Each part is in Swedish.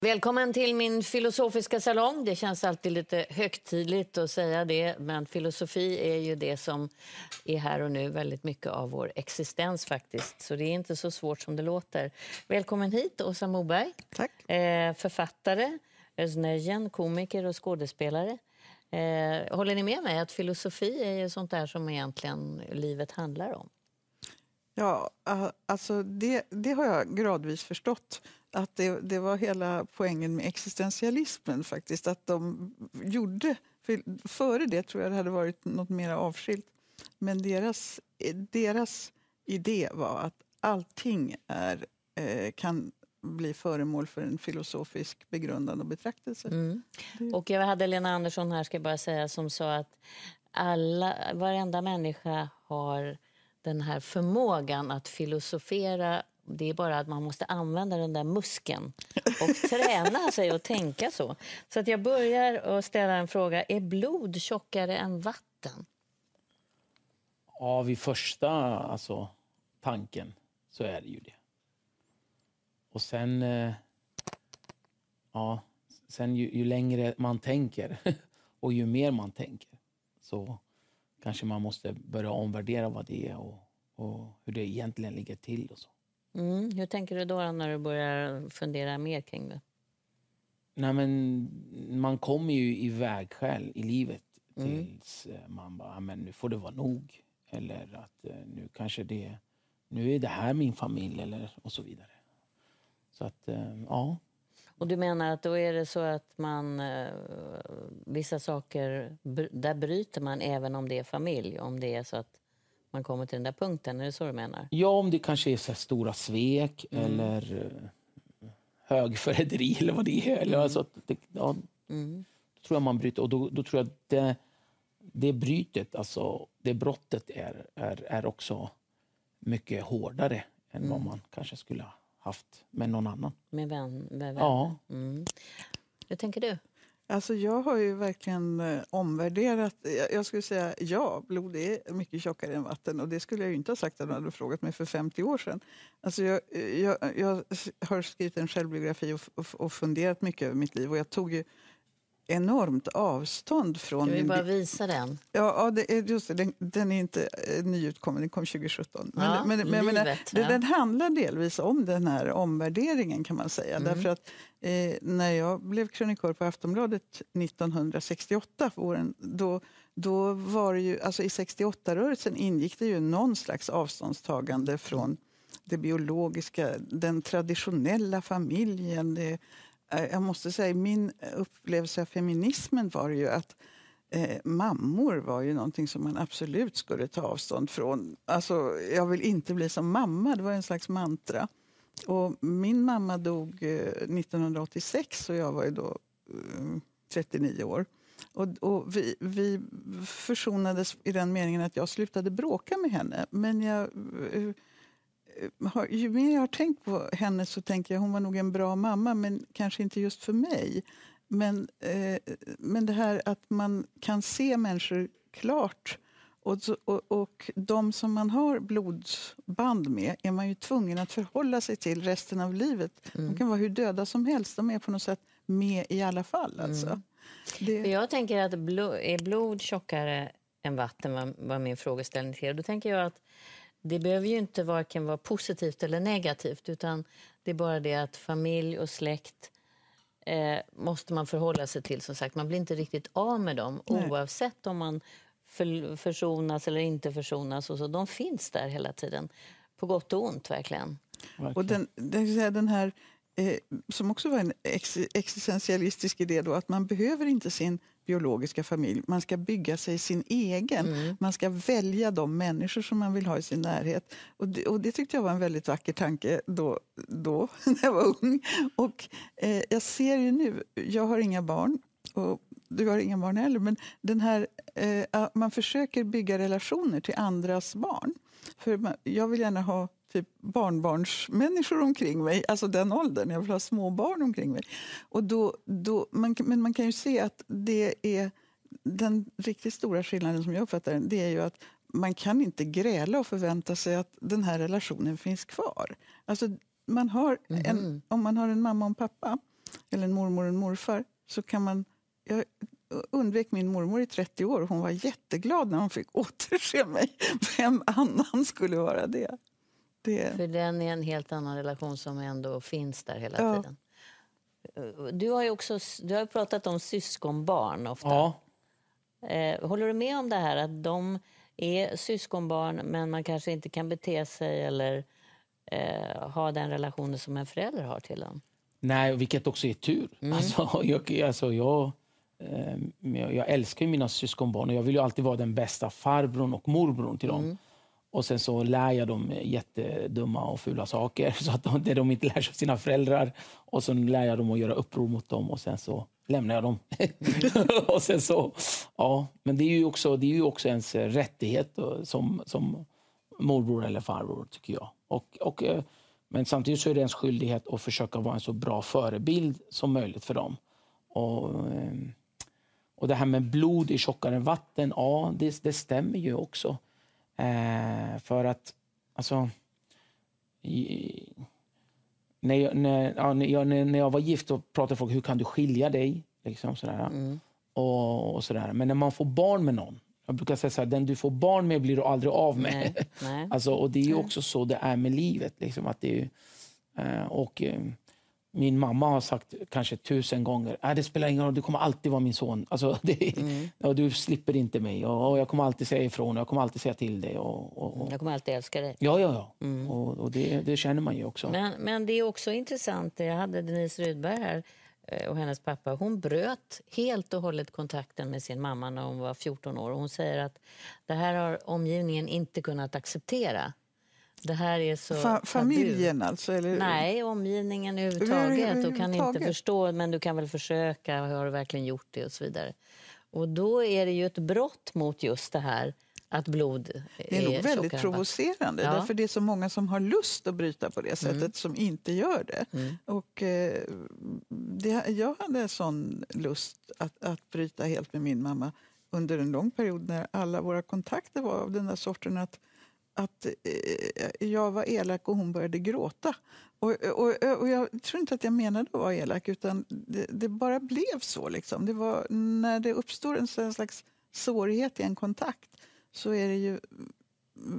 Välkommen till min filosofiska salong. Det känns alltid lite högtidligt att säga det, men filosofi är ju det som är här och nu väldigt mycket av vår existens faktiskt. Så det är inte så svårt som det låter. Välkommen hit, Åsa Moberg. Tack. Eh, författare, Öznejen, komiker och skådespelare. Eh, håller ni med mig att filosofi är ju sånt där som egentligen livet handlar om? Ja, alltså det, det har jag gradvis förstått. Att det, det var hela poängen med existentialismen faktiskt. Att de gjorde, för före det tror jag det hade varit något mer avskilt. Men deras, deras idé var att allting är, eh, kan bli föremål för en filosofisk begrundan och betraktelse. Mm. Och jag hade Lena Andersson här, ska bara säga, som sa att alla, varenda människa har den här förmågan att filosofera. Det är bara att man måste använda den där muskeln och träna sig att tänka så. Så att jag börjar att ställa en fråga. Är blod tjockare än vatten? Ja, vid första alltså, tanken så är det ju det. Och sen... Eh, ja, sen ju, ju längre man tänker och ju mer man tänker så kanske man måste börja omvärdera vad det är och, och hur det egentligen ligger till. Och så. Mm. Hur tänker du då när du börjar fundera mer kring det? Nej, men man kommer ju i vägskäl i livet mm. tills mm. man bara, men nu får det vara nog. Eller att eh, nu kanske det, nu är det här min familj eller och så vidare. Så att, eh, ja. Och du menar att då är det så att man, vissa saker, där bryter man även om det är familj, om det är så att man kommer till den där punkten, är det så du menar? Ja, om det kanske är så stora svek mm. eller uh, högförräderi eller vad det är. Eller, mm. alltså, det, ja, mm. Då tror jag man bryter, och då, då tror jag att det, det brytet, alltså det brottet är, är, är också mycket hårdare än vad mm. man kanske skulle ha haft med någon annan. Med vän? Med vän. Ja. Mm. Hur tänker du? Alltså jag har ju verkligen eh, omvärderat. Eh, jag skulle säga ja, blod är mycket tjockare än vatten. Och det skulle jag inte ha sagt om du hade frågat mig för 50 år sedan. Alltså jag, eh, jag, jag har skrivit en självbiografi och, och, och funderat mycket över mitt liv. Och jag tog ju enormt avstånd från... Jag vill bara visa den. Ja, ja det är just det, den, den är inte eh, nyutkommen, den kom 2017. Men, ja, men, men, livet, men ja. den handlar delvis om den här omvärderingen kan man säga. Mm. Därför att eh, när jag blev krönikör på Aftonbladet 1968, våren, då, då var det ju, alltså i 68-rörelsen ingick det ju någon slags avståndstagande från det biologiska, den traditionella familjen, det, Eh, jag måste säga, min upplevelse av feminismen var ju att eh, mammor var ju någonting som man absolut skulle ta avstånd från. Alltså, jag vill inte bli som mamma, det var en slags mantra. Och min mamma dog eh, 1986 och jag var ju då eh, 39 år. Och, och vi, vi försonades i den meningen att jag slutade bråka med henne. Men jag eh, ju mer jag har tänkt på henne så tänker jag hon var nog en bra mamma, men kanske inte just för mig. Men, eh, men det här att man kan se människor klart och, och, och de som man har blodsband med är man ju tvungen att förhålla sig till resten av livet. Mm. De kan vara hur döda som helst, de är på något sätt med i alla fall. Alltså. Mm. Det... Jag tänker att blod, är blod tjockare än vatten var, var min frågeställning till. Då tänker jag att det behöver ju inte varken vara positivt eller negativt utan det är bara det att familj och släkt eh, måste man förhålla sig till. som sagt. Man blir inte riktigt av med dem Nej. oavsett om man för, försonas eller inte försonas. Och så. De finns där hela tiden, på gott och ont verkligen. Och den, den här eh, som också var en ex existentialistisk idé då, att man behöver inte sin biologiska familj. Man ska bygga sig sin egen. Mm. Man ska välja de människor som man vill ha i sin närhet. Och det, och det tyckte jag var en väldigt vacker tanke då, då när jag var ung. Och eh, jag ser ju nu, jag har inga barn och du har inga barn heller, men den här, eh, man försöker bygga relationer till andras barn. För man, jag vill gärna ha typ barnbarnsmänniskor omkring mig, alltså den åldern. Jag vill ha små barn omkring mig. Och då, då, man, men man kan ju se att det är den riktigt stora skillnaden som jag uppfattar den, det är ju att man kan inte gräla och förvänta sig att den här relationen finns kvar. Alltså, man har en, mm. Om man har en mamma och en pappa eller en mormor och en morfar, så kan man... Jag undvek min mormor i 30 år och hon var jätteglad när hon fick återse mig. Vem annan skulle vara det? Det... För den är en helt annan relation som ändå finns där hela ja. tiden. Du har ju också du har pratat om syskonbarn ofta. Ja. Eh, håller du med om det här att de är syskonbarn men man kanske inte kan bete sig eller eh, ha den relationen som en förälder har till dem? Nej, vilket också är tur. Mm. Alltså, jag, alltså, jag, eh, jag älskar mina syskonbarn och jag vill ju alltid vara den bästa farbrorn och morbrorn till dem. Mm. Och sen så lär jag dem jättedumma och fula saker så att de, det de inte lär sig av sina föräldrar. Och sen lär jag dem att göra uppror mot dem och sen så lämnar jag dem. och sen så, ja, men det är ju också, det är ju också ens rättighet som, som morbror eller farbror, tycker jag. Och, och, eh, men samtidigt så är det ens skyldighet att försöka vara en så bra förebild som möjligt för dem. Och, eh, och det här med blod i tjockare vatten, ja, det, det stämmer ju också. Eh, för att, alltså... I, när, jag, när, ja, när, jag, när jag var gift så pratade folk hur kan du skilja dig. Liksom, sådär. Mm. Och, och, sådär. Men när man får barn med någon, jag brukar säga så här, den du får barn med blir du aldrig av med. Nej, nej. alltså, och det är också så det är med livet. Liksom, att det är, eh, och, eh, min mamma har sagt kanske tusen gånger äh, det spelar ingen roll, du kommer alltid vara min son. Alltså, det, mm. och du slipper inte mig. Och, och, jag kommer alltid säga ifrån, jag kommer alltid säga till dig. Och, och, och. Jag kommer alltid älska dig. Ja, ja, ja. Mm. Och, och det, det, känner man ju också. Men, men det är också intressant, jag hade Denise Rydberg här eh, och hennes pappa. Hon bröt helt och hållet kontakten med sin mamma när hon var 14 år. Hon säger att det här har omgivningen inte kunnat acceptera. Det här är så Fa familjen tabu. alltså? Eller? Nej, omgivningen överhuvudtaget. Du kan inte förstå, men du kan väl försöka. Har du verkligen gjort det? Och så vidare. Och då är det ju ett brott mot just det här att blod är Det är nog väldigt provocerande. Ja. Därför det är så många som har lust att bryta på det mm. sättet mm. som inte gör det. Mm. Och, eh, det, jag hade sån lust att, att bryta helt med min mamma under en lång period när alla våra kontakter var av den där sorten att att eh, jag var elak och hon började gråta. Och, och, och jag tror inte att jag menade att vara elak, utan det, det bara blev så. Liksom. Det var, när det uppstår en slags svårighet i en kontakt så är det ju...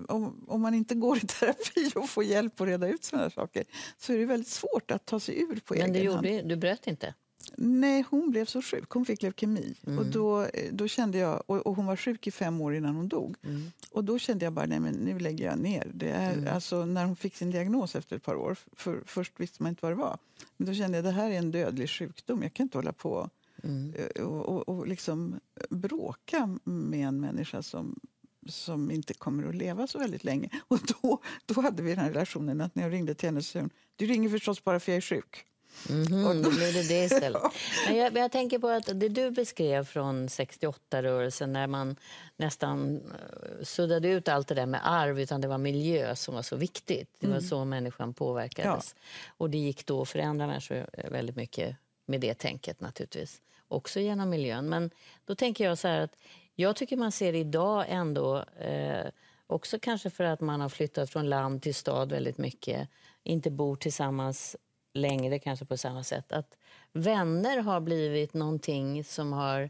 Om, om man inte går i terapi och får hjälp att reda ut sådana saker så är det väldigt svårt att ta sig ur på Men egen hand. du bröt inte? Nej, hon blev så sjuk. Hon fick leukemi. Mm. Och då, då kände jag, och, och, hon var sjuk i fem år innan hon dog. Mm. Och då kände jag bara, nej men nu lägger jag ner. Det är, mm. alltså, när hon fick sin diagnos efter ett par år, för, först visste man inte vad det var. Men då kände jag, det här är en dödlig sjukdom. Jag kan inte hålla på mm. Eh, och, och, och liksom bråka med en människa som, som inte kommer att leva så väldigt länge. Och då, då hade vi den relationen att när jag ringde till henne så sa hon, du ringer förstås bara för jag är sjuk. Mm -hmm, då blir det det istället. Men jag, jag, tänker på att det du beskrev från 68-rörelsen när man nästan eh, suddade ut allt det där med arv utan det var miljö som var så viktigt. Det var mm. så människan påverkades. Ja. Och det gick då att förändra människor eh, väldigt mycket med det tänket naturligtvis. Också genom miljön. Men då tänker jag så här att jag tycker man ser idag ändå eh, också kanske för att man har flyttat från land till stad väldigt mycket, inte bor tillsammans längre kanske på samma sätt. Att vänner har blivit någonting som har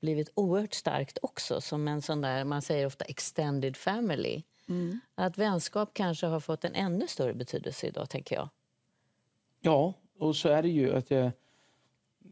blivit oerhört starkt också. Som en sån där, man säger ofta extended family. Mm. Att vänskap kanske har fått en ännu större betydelse idag, tänker jag. Ja, och så är det ju. att jag,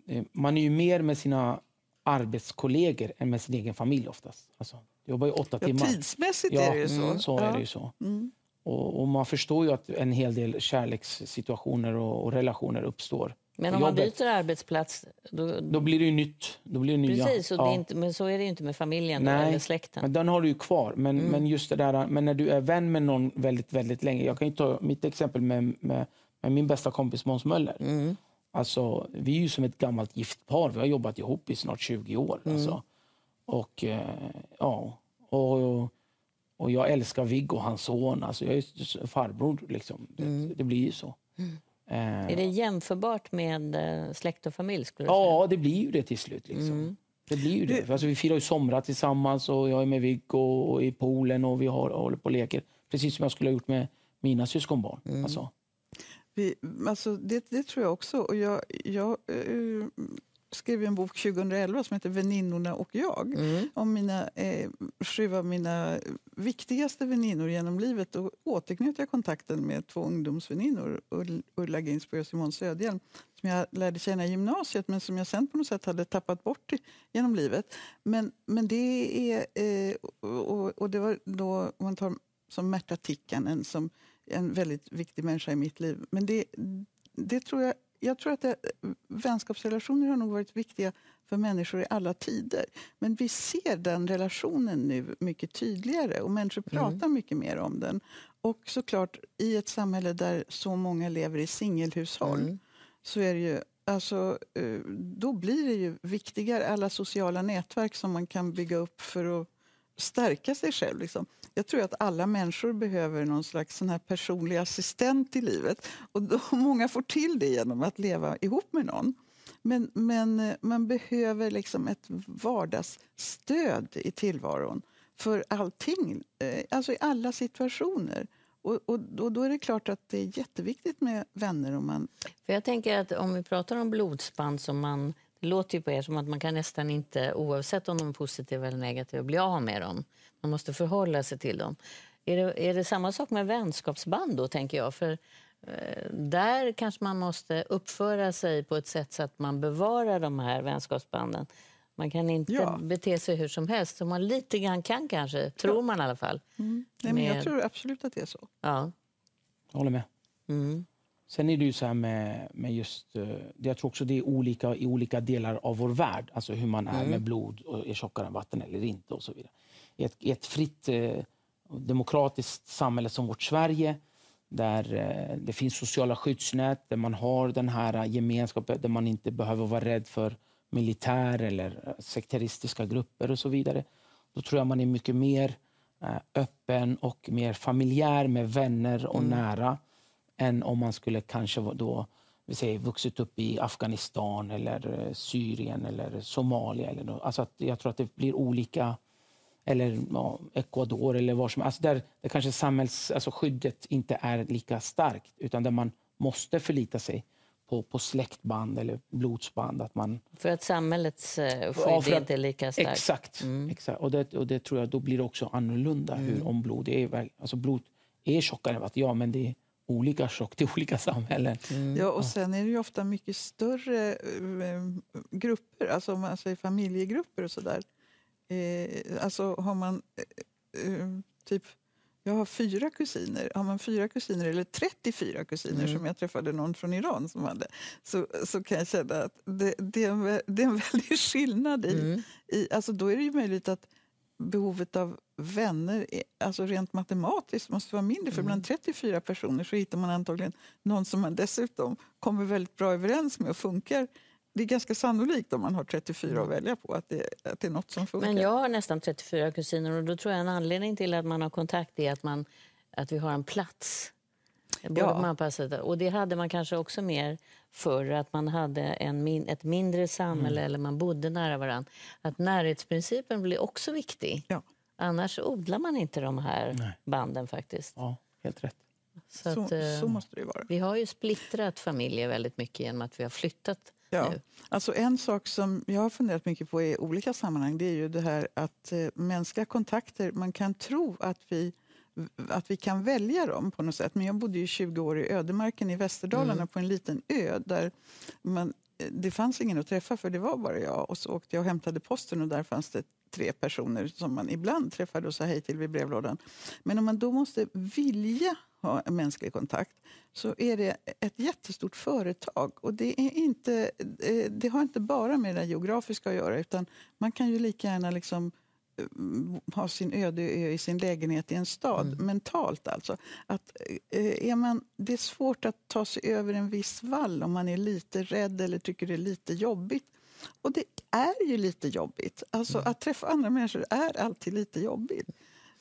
eh, Man är ju mer med sina arbetskollegor än med sin egen familj oftast. Alltså, jobbar ju åtta ja, timmar. Tidsmässigt ja, är det ju så. Mm, så ja. är det ju så. Mm. Och, och, man förstår ju att en hel del kärlekssituationer och, och relationer uppstår. Men om man byter arbetsplats? Då, då blir det ju nytt. Då blir det nya. Precis, och ja. inte, men så är det ju inte med familjen Nej, eller släkten. Men den har du ju kvar. Men, mm. men just det där, men när du är vän med någon väldigt, väldigt länge. Jag kan ju ta mitt exempel med, med, med min bästa kompis Måns Möller. Mm. Alltså, vi är ju som ett gammalt gift par. Vi har jobbat ihop i snart 20 år. Mm. Alltså. Och, eh, ja, och, och jag älskar Viggo, hans son. Alltså jag är farbror. Liksom. Mm. Det, det, blir ju så. Mm. Eh. Är det jämförbart med eh, släkt och familj? Skulle ja, säga? det blir ju det till slut. Liksom. Mm. Det blir ju det. Alltså, vi firar ju somrar tillsammans och jag är med Viggo och i poolen och vi har, håller på och leker. Precis som jag skulle ha gjort med mina syskonbarn. Mm. Alltså. Vi, alltså det, det tror jag också. Och jag, jag uh, skrev en bok 2011 som heter Väninnorna och jag. Mm. Om mina, eh, sju av mina viktigaste väninnor genom livet. Då återknöt jag kontakten med två ungdomsväninnor, Ulla Ginsberg och Simone Södhjelm som jag lärde känna i gymnasiet men som jag sen på något sätt hade tappat bort genom livet. Men, men det är... Eh, och, och, det var då, om man tar som Märta Tikkanen som en väldigt viktig människa i mitt liv. Men det, det tror jag jag tror att det, vänskapsrelationer har nog varit viktiga för människor i alla tider. Men vi ser den relationen nu mycket tydligare och människor mm. pratar mm. mycket mer om den. Och såklart, i ett samhälle där så många lever i singelhushåll mm. så är det ju Alltså, eh, då blir det ju viktigare, alla sociala nätverk som man kan bygga upp för att stärka sig själv. Liksom. Jag tror att alla människor behöver någon slags sån här personlig assistent i livet. Och då, många får till det genom att leva ihop med någon. Men, men eh, man behöver liksom ett vardagsstöd i tillvaron för allting, eh, alltså i alla situationer. Och, och, och, då är det klart att det är jätteviktigt med vänner. Om man... För jag tänker att om vi pratar om blodsband som man det låter ju på er som att man kan nästan inte, oavsett om de är positiva eller negativa, bli av med dem. Man måste förhålla sig till dem. Är det, är det samma sak med vänskapsband då, tänker jag? För eh, där kanske man måste uppföra sig på ett sätt så att man bevarar de här vänskapsbanden. Man kan inte ja. bete sig hur som helst, som man lite grann kan kanske, tror man i alla fall. Mm. Nej, men jag tror absolut att det är så. Ja. Jag håller med. Mm. Sen är det ju så här med, med just... Uh, jag tror också det är olika i olika delar av vår värld. Alltså hur man är mm. med blod och är tjockare än vatten eller inte och så vidare. I ett, i ett fritt uh, demokratiskt samhälle som vårt Sverige där uh, det finns sociala skyddsnät, där man har den här gemenskapen, där man inte behöver vara rädd för militär eller sekteristiska grupper och så vidare. Då tror jag man är mycket mer öppen och mer familjär med vänner och mm. nära än om man skulle kanske då vi säger, vuxit upp i Afghanistan eller eh, Syrien eller Somalia. Eller något. Alltså att jag tror att det blir olika, eller ja, Ecuador eller var som alltså där, där kanske samhälls, alltså skyddet inte är lika starkt utan där man måste förlita sig på, på släktband eller blodsband. Att man, för att samhällets eh, skydd ja, att, inte är lika starkt? Exakt. Mm. exakt. Och, det, och det tror jag då blir det också annorlunda. Mm. Hur, om blod är, alltså blod är tjockare än vatten, ja men det olika tjock till olika samhällen. Mm. Ja, och sen är det ju ofta mycket större äh, grupper, alltså om man säger familjegrupper och sådär. Eh, alltså har man äh, typ jag har fyra kusiner. Har man fyra kusiner, eller 34 kusiner mm. som jag träffade någon från Iran som hade, så, så kan jag känna att det, det, är, en, det är en väldig skillnad i, mm. i... Alltså då är det ju möjligt att behovet av vänner, alltså rent matematiskt, måste vara mindre. För bland 34 mm. personer så hittar man antagligen någon som man dessutom kommer väldigt bra överens med och funkar. Det är ganska sannolikt om man har 34 att mm. välja på att det, att det är något som funkar. Men jag har nästan 34 kusiner och då tror jag en anledning till att man har kontakt är att, man, att vi har en plats. Ja. Man och det hade man kanske också mer förr, att man hade en min, ett mindre samhälle mm. eller man bodde nära varandra. Att närhetsprincipen blir också viktig. Ja. Annars odlar man inte de här Nej. banden faktiskt. Ja, helt rätt. Så, så, att, så, eh, måste det vara. Vi har ju splittrat familjer väldigt mycket genom att vi har flyttat ja. nu. Alltså en sak som jag har funderat mycket på i olika sammanhang det är ju det här att eh, mänskliga kontakter, man kan tro att vi att vi kan välja dem på något sätt. Men jag bodde ju 20 år i ödemarken i Västerdalarna mm. på en liten ö där man, det fanns ingen att träffa för det var bara jag. Och så åkte jag och hämtade posten och där fanns det tre personer som man ibland träffade och sa hej till vid brevlådan. Men om man då måste vilja ha en mänsklig kontakt så är det ett jättestort företag. Och det, är inte, eh, det har inte bara med det geografiska att göra utan man kan ju lika gärna liksom eh, ha sin öde ö i sin lägenhet i en stad, mm. mentalt alltså. Att, eh, är man, det är svårt att ta sig över en viss vall om man är lite rädd eller tycker det är lite jobbigt. Och det är ju lite jobbigt. Alltså, mm. Att träffa andra människor är alltid lite jobbigt.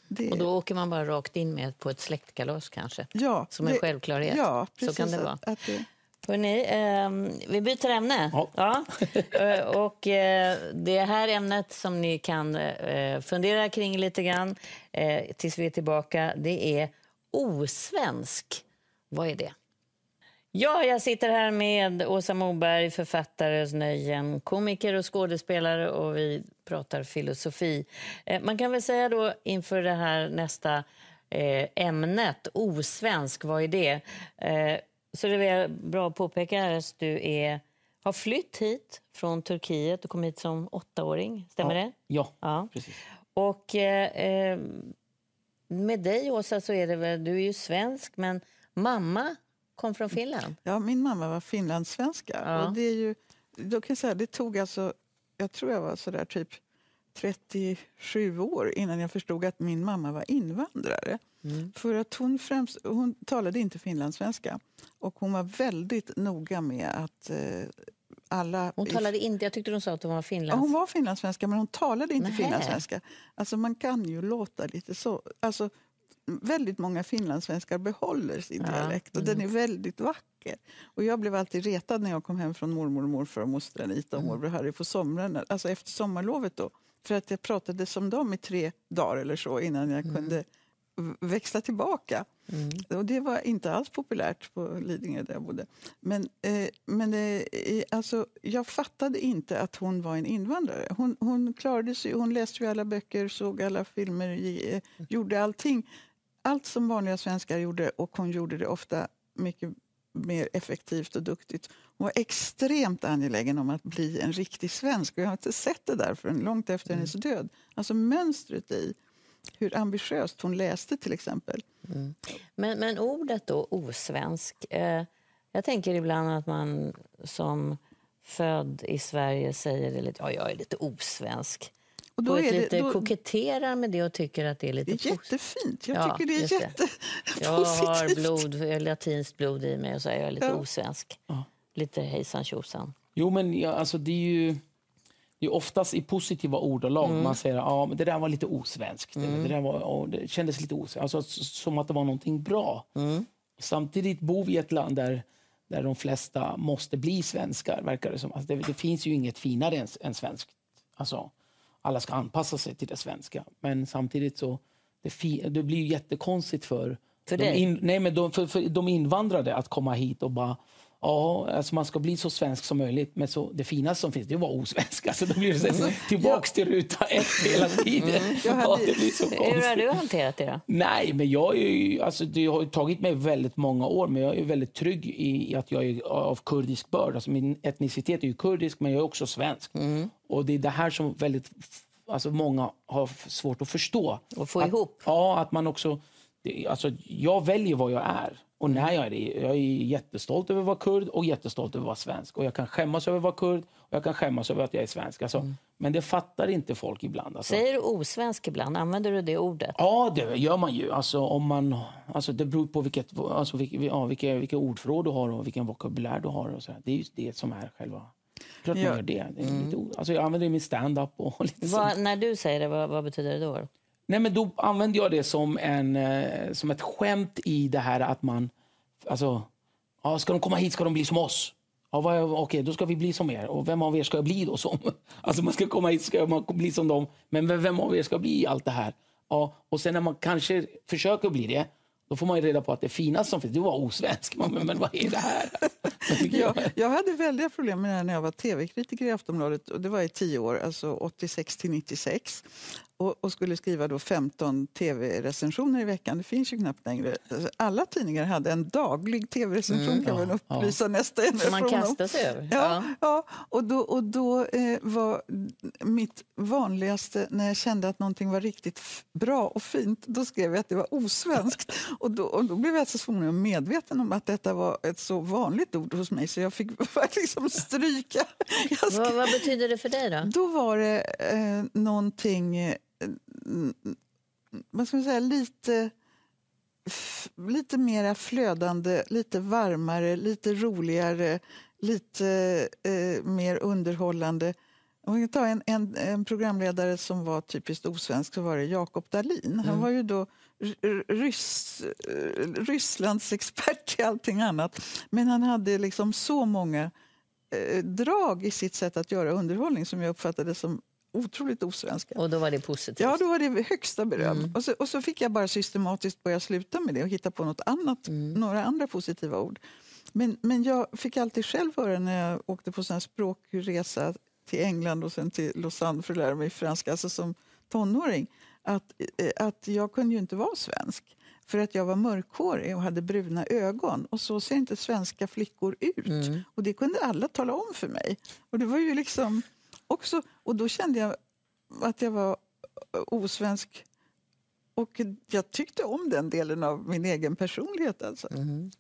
Det... Och då åker man bara rakt in med på ett släktkalas kanske? Ja, Som en det... självklärhet? Ja, precis. Så kan det vara. Att, det... Hörrni, eh, vi byter ämne. Ja. ja. Eh, och eh, det här ämnet som ni kan eh, fundera kring lite grann eh, tills vi är tillbaka, det är osvensk. Vad är det? Ja, jag sitter här med Åsa Moberg, författare, nöjen, komiker och skådespelare och vi pratar filosofi. Eh, man kan väl säga då inför det här nästa ämnet, osvensk, vad är det? Eh, så det är bra att påpeka att du är, har flytt hit från Turkiet och kom hit som åttaåring, stämmer ja. det? Ja, ja, precis. Och med dig Åsa så är det väl, du är ju svensk men mamma kom från Finland? Ja, min mamma var finlandssvenska. Ja. Och det, är ju, då kan jag säga, det tog alltså, jag tror jag var sådär typ 37 år innan jag förstod att min mamma var invandrare. Mm. För att hon, främst, hon talade inte finlandssvenska och hon var väldigt noga med att eh, alla... Hon talade inte, jag tyckte de sa att hon var finlands... Ja, hon var finlandssvenska men hon talade inte Nähe. finlandssvenska. Alltså man kan ju låta lite så. Alltså, väldigt många finlandssvenskar behåller sin ja. dialekt och mm. den är väldigt vacker. Och jag blev alltid retad när jag kom hem från mormor och morfar och moster Anita och mm. morbror Harry på somrarna, alltså efter sommarlovet då. För att jag pratade som dem i tre dagar eller så innan jag mm. kunde växla tillbaka. Mm. Och det var inte alls populärt på Lidingö där jag bodde. Men, eh, men eh, alltså, jag fattade inte att hon var en invandrare. Hon, hon klarade sig, hon läste ju alla böcker, såg alla filmer, eh, gjorde allting allt som vanliga svenskar gjorde och hon gjorde det ofta mycket mer effektivt och duktigt. Hon var extremt angelägen om att bli en riktig svensk och jag har inte sett det där förrän långt efter mm. hennes död. Alltså mönstret i hur ambitiöst hon läste till exempel. Mm. Men, men ordet då, osvensk. Eh, jag tänker ibland att man som född i Sverige säger det lite, ja, jag är lite osvensk. Och då är det, lite då, koketterar med det och tycker att det är lite Det är jättefint. Jag ja, tycker det är jättepositivt. Jag har blod, latinskt blod i mig och så är jag lite ja. osvensk. Ja. Lite hejsan tjosan. Jo, men ja, alltså, det är ju det är oftast i positiva ordalag. Mm. Man säger ja, det där var lite osvenskt. Mm. Det, där var, oh, det kändes lite osvenskt. Alltså, som att det var någonting bra. Mm. Samtidigt bor vi i ett land där, där de flesta måste bli svenskar. Verkar det, som. Alltså, det, det finns ju inget finare än, än svenskt. Alltså, alla ska anpassa sig till det svenska. Men samtidigt så det, det blir ju jättekonstigt för, för, de, in, nej, men de, för, för de invandrade att komma hit och bara Ja, alltså man ska bli så svensk som möjligt. Men så, det finaste som finns det är att vara osvensk. Alltså då blir det så, mm. tillbaks ja. till ruta ett hela tiden. Mm. Ja, det blir så Hur har du hanterat det? Då? Nej, men jag är alltså, det har tagit mig väldigt många år. Men jag är väldigt trygg i att jag är av kurdisk börd. Alltså min etnicitet är ju kurdisk, men jag är också svensk. Mm. Och det är det här som väldigt alltså många har svårt att förstå. Och få att, ihop? Ja, att man också... Alltså, jag väljer vad jag är. Och när jag är det, jag är jättestolt över att vara kurd och jättestolt över att vara svensk. Och jag kan skämmas över att vara kurd och jag kan skämmas över att jag är svensk. Alltså, mm. Men det fattar inte folk ibland. Alltså. Säger du osvensk ibland? Använder du det ordet? Ja, det gör man ju. Alltså, om man, alltså, det beror på vilket, alltså, vilka, ja, vilka, vilka ordförråd du har och vilken vokabulär du har. Och så. Det är ju det som är själva Klart man gör det. det mm. lite, alltså jag använder det i min stand-up. Och lite vad, när du säger det, vad, vad, betyder det då? Nej, men då använder jag det som, en, eh, som ett skämt i det här att man... Alltså, ja, ska de komma hit ska de bli som oss. Ja, vad, okej, då ska vi bli som er. Och vem av er ska jag bli då som? Alltså man ska komma hit ska man bli som dem. Men vem av er ska bli allt det här? Ja, och sen när man kanske försöker bli det, då får man reda på att det finaste som finns, det var osvensk. Men, men vad är det här? jag, jag hade väldiga problem med det här när jag var tv-kritiker i Aftonbladet. Och det var i tio år, alltså 86 till 96 och, och, skulle skriva då 15 tv-recensioner i veckan. Det finns ju knappt längre. Alla tidningar hade en daglig tv-recension mm, kan man upplysa ja. nästa generation Man kastar sig över. Ja, ja. ja. och då, och då eh, var mitt vanligaste, när jag kände att någonting var riktigt bra och fint, då skrev jag att det var osvenskt. och, då, och då blev jag så småningom medveten om att detta var ett så vanligt ord hos mig så jag fick liksom stryka. Skrev, vad, vad betyder det för dig då? Då var det eh, någonting eh, vad ska man säga, lite, lite mera flödande, lite varmare, lite roligare, lite eh, mer underhållande. Om vi tar en, en, en, programledare som var typiskt osvensk så var det Jakob Dalin. Han mm. var ju då Ryss, Rysslands expert i allting annat. Men han hade liksom så många eh, drag i sitt sätt att göra underhållning som jag uppfattade som otroligt osvenska. Och då var det positivt? Ja, då var det högsta beröm. Mm. Och, så, och så fick jag bara systematiskt börja sluta med det och hitta på något annat, mm. några andra positiva ord. Men, men jag fick alltid själv höra när jag åkte på sån språkresa till England och sen till Lausanne för att lära mig franska, alltså som tonåring, att, eh, att jag kunde ju inte vara svensk för att jag var mörkhårig och hade bruna ögon. Och så ser inte svenska flickor ut. Mm. Och det kunde alla tala om för mig. Och det var ju liksom också... Och då kände jag att jag var osvensk. Och jag tyckte om den delen av min egen personlighet. Alltså. Mm.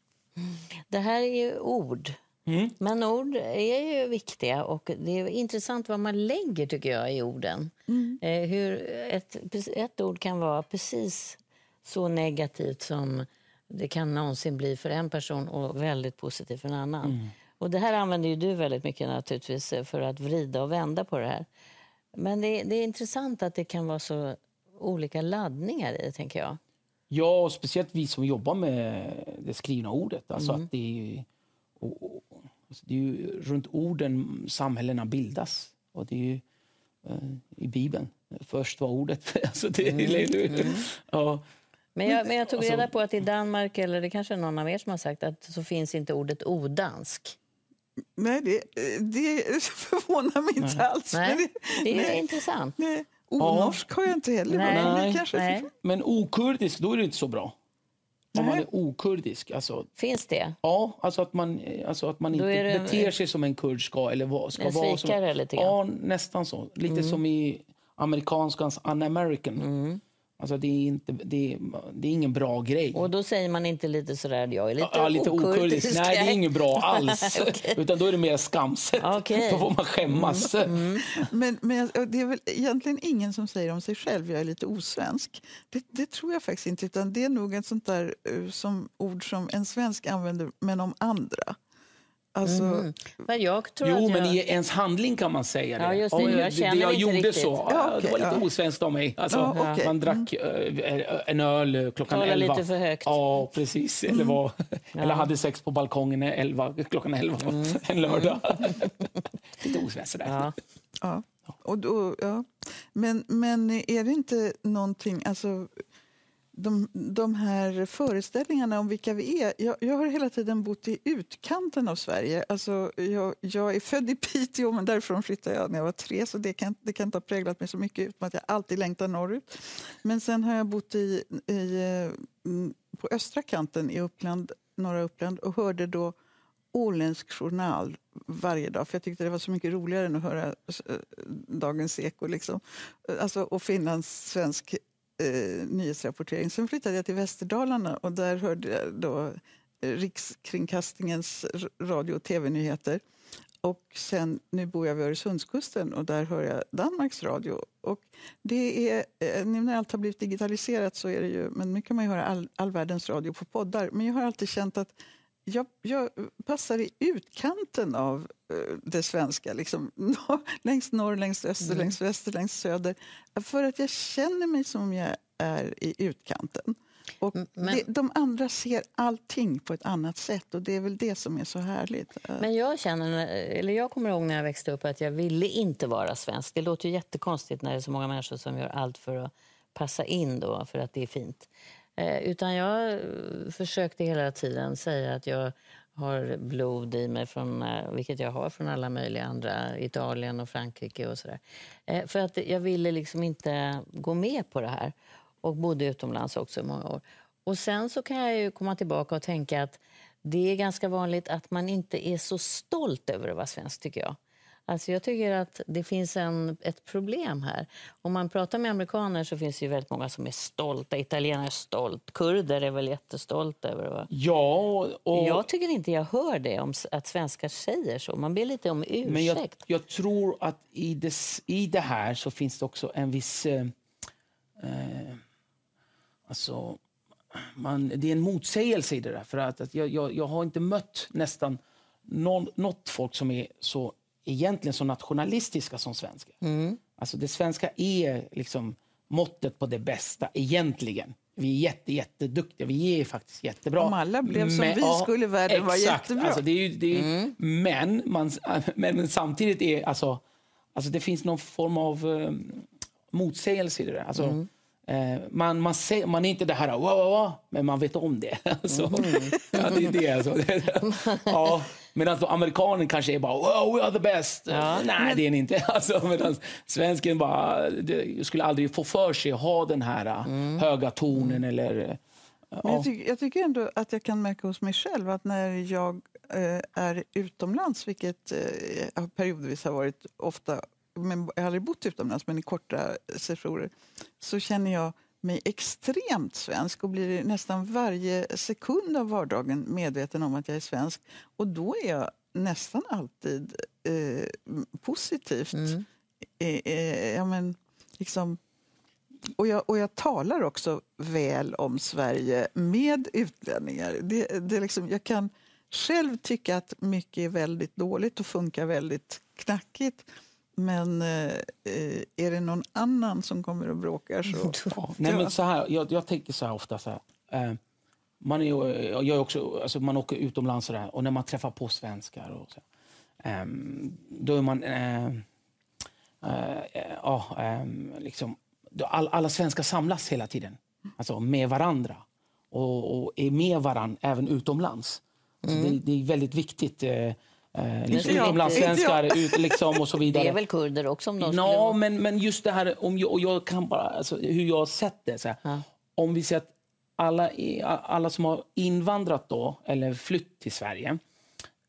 Det här är ju ord. Mm. Men ord är ju viktiga och det är intressant vad man lägger tycker jag i orden. Mm. Eh, hur ett, ett ord kan vara precis så negativt som det kan någonsin bli för en person och väldigt positivt för en annan. Och Det här använder ju du väldigt mycket naturligtvis för att vrida och vända på det här. Men det, det är intressant att det kan vara så olika laddningar i tänker jag. Ja, och speciellt vi som jobbar med det skrivna ordet. Alltså mm. att det är, ju, och, och, alltså det är ju runt orden samhällena bildas. Och det är ju eh, i Bibeln. Först var ordet. Alltså det, mm. Mm. Ja, men jag, men jag tog alltså, reda på att i Danmark, eller det kanske är någon av er som har sagt, att så finns inte ordet odansk. Nej, det, det förvånar mig inte nej. alls. Nej, det, det är nej, intressant. Nej. Onorsk har jag inte heller. Nej, nej, kanske nej. Men okurdisk, då är det inte så bra. Om man är okurdisk. Alltså, Finns det? Ja, alltså att man, alltså att man inte det, beter sig som en kurd ska. Eller ska en vara som, lite grann? Ja, nästan så. Lite mm. som i amerikanskans un-American. Mm. Alltså det är, inte, det, är, det är ingen bra grej. Och då säger man inte lite sådär, jag är lite, ja, lite okurdisk. Nej, det är inget bra alls. okay. Utan då är det mer skamset. Okay. Då får man skämmas. Mm. Mm. Men, men det är väl egentligen ingen som säger om sig själv, jag är lite osvensk. Det, det tror jag faktiskt inte, utan det är nog ett sånt där uh, som ord som en svensk använder, men om andra. Alltså, mm. men jag tror jo, jag... men i ens handling kan man säga det. Ja, just det. Jag, det, det jag gjorde riktigt. så. Ja, okay, det var lite ja. osvenskt av mig. Alltså, ja, okay. Man drack mm. en öl klockan Tala elva. lite för högt. Ja, precis. Mm. Eller, var, eller hade sex på balkongen elva, klockan elva mm. en lördag. lite osvenskt sådär. Ja. Ja. Och då, ja. Men, men är det inte någonting... Alltså, de, de här föreställningarna om vilka vi är. Jag, jag, har hela tiden bott i utkanten av Sverige. Alltså, jag, jag, är född i Piteå, men därifrån flyttade jag när jag var tre så det kan, det kan inte ha präglat mig så mycket, utom att jag alltid längtar norrut. Men sen har jag bott i, i, mm, på östra kanten i Uppland, norra Uppland och hörde då åländsk journal varje dag. För Jag tyckte det var så mycket roligare än att höra eh, Dagens Eko. Liksom. Alltså, och finlandssvensk eh, nyhetsrapportering. Sen flyttade jag till Västerdalarna och där hörde jag då eh, Rikskringkastningens radio och tv-nyheter. Och sen, nu bor jag vid Öresundskusten och där hör jag Danmarks radio. Och det är, eh, nu när allt har blivit digitaliserat så är det ju, men nu kan man ju höra all, all världens radio på poddar. Men jag har alltid känt att jag, jag passar i utkanten av uh, det svenska. Liksom, norr, längst norr, längst öster, mm. längst väster, längst söder. För att jag känner mig som jag är i utkanten. Och men, det, de andra ser allting på ett annat sätt och det är väl det som är så härligt. Men jag känner, eller jag kommer ihåg när jag växte upp att jag ville inte vara svensk. Det låter ju jättekonstigt när det är så många människor som gör allt för att passa in då, för att det är fint. Eh, utan jag eh, försökte hela tiden säga att jag har blod i mig, från, eh, vilket jag har från alla möjliga andra, Italien och Frankrike och sådär. För att jag ville liksom inte gå med på det här och bodde utomlands också i många år. Och sen så kan jag ju komma tillbaka och tänka att det är ganska vanligt att man inte är så stolt över att vara svensk, tycker jag. Alltså jag tycker att det finns en, ett problem här. Om man pratar med amerikaner så finns det ju väldigt många som är stolta. Italienare är stolt. Kurder är väl jättestolta över det. Ja, och... Jag tycker inte jag hör det, om att svenskar säger så. Man ber lite om ursäkt. Men jag, jag tror att i det, i det här så finns det också en viss... Eh, eh, alltså, man, det är en motsägelse i det där. För att, att jag, jag, jag har inte mött nästan någon, något folk som är så egentligen så nationalistiska som svenskar. Mm. Alltså det svenska är liksom måttet på det bästa egentligen. Vi är jätte, jätteduktiga, vi är faktiskt jättebra. Om alla blev som men, vi skulle världen vara jättebra. Alltså det är ju, det är, mm. men, man, men samtidigt är alltså, alltså det finns någon form av um, motsägelse i det där. Alltså, mm. Eh, man, man, ser, man är inte det här wow, wow, wow, men man vet om det. Alltså, mm. ja, det är det alltså. ja, Medan amerikanen kanske är bara wow, we are the best. Ja. Nej, det är ni inte. Alltså, medan svensken bara, skulle aldrig få för sig att ha den här mm. höga tonen. Mm. Eller, ja. Men jag, tycker, jag tycker ändå att jag kan märka hos mig själv att när jag eh, är utomlands, vilket eh, periodvis har varit ofta men jag har aldrig bott utomlands, men i korta sessioner så känner jag mig extremt svensk och blir nästan varje sekund av vardagen medveten om att jag är svensk. Och då är jag nästan alltid eh, positivt. Mm. Eh, eh, ja, men, liksom, och, jag, och jag talar också väl om Sverige med utlänningar. Det, det liksom, jag kan själv tycka att mycket är väldigt dåligt och funkar väldigt knackigt. Men eh, är det någon annan som kommer och bråkar så... Ja, nej, men så här, jag, jag tänker så här ofta. Så här, eh, man, är, jag är också, alltså man åker utomlands och, där, och när man träffar på svenskar och så, eh, då är man... Eh, eh, ehm, liksom, all, alla svenskar samlas hela tiden alltså med varandra och, och är med varandra även utomlands. Mm. Det, det, är väldigt viktigt. Eh, liksom, utomlandssvenskar ut, liksom, och så vidare. Det är väl kurder också? Om de no, men, men just det här, om jag, och jag kan bara, alltså, hur jag har sett det. Så här, ja. Om vi ser att alla, alla som har invandrat då, eller flytt till Sverige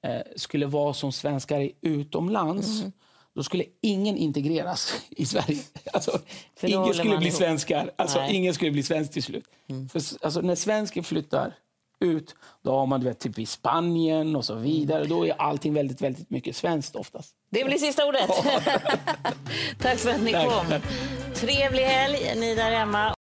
eh, skulle vara som svenskar utomlands mm. då skulle ingen integreras i Sverige. Alltså, ingen skulle bli ihop. svenskar. Alltså, ingen skulle bli svensk till slut. Mm. För, alltså, när svensken flyttar ut. Då har man du vet, typ i Spanien och så vidare. Då är allting väldigt, väldigt mycket svenskt oftast. Det blir sista ordet. Tack för att ni kom. Trevlig helg, ni där hemma.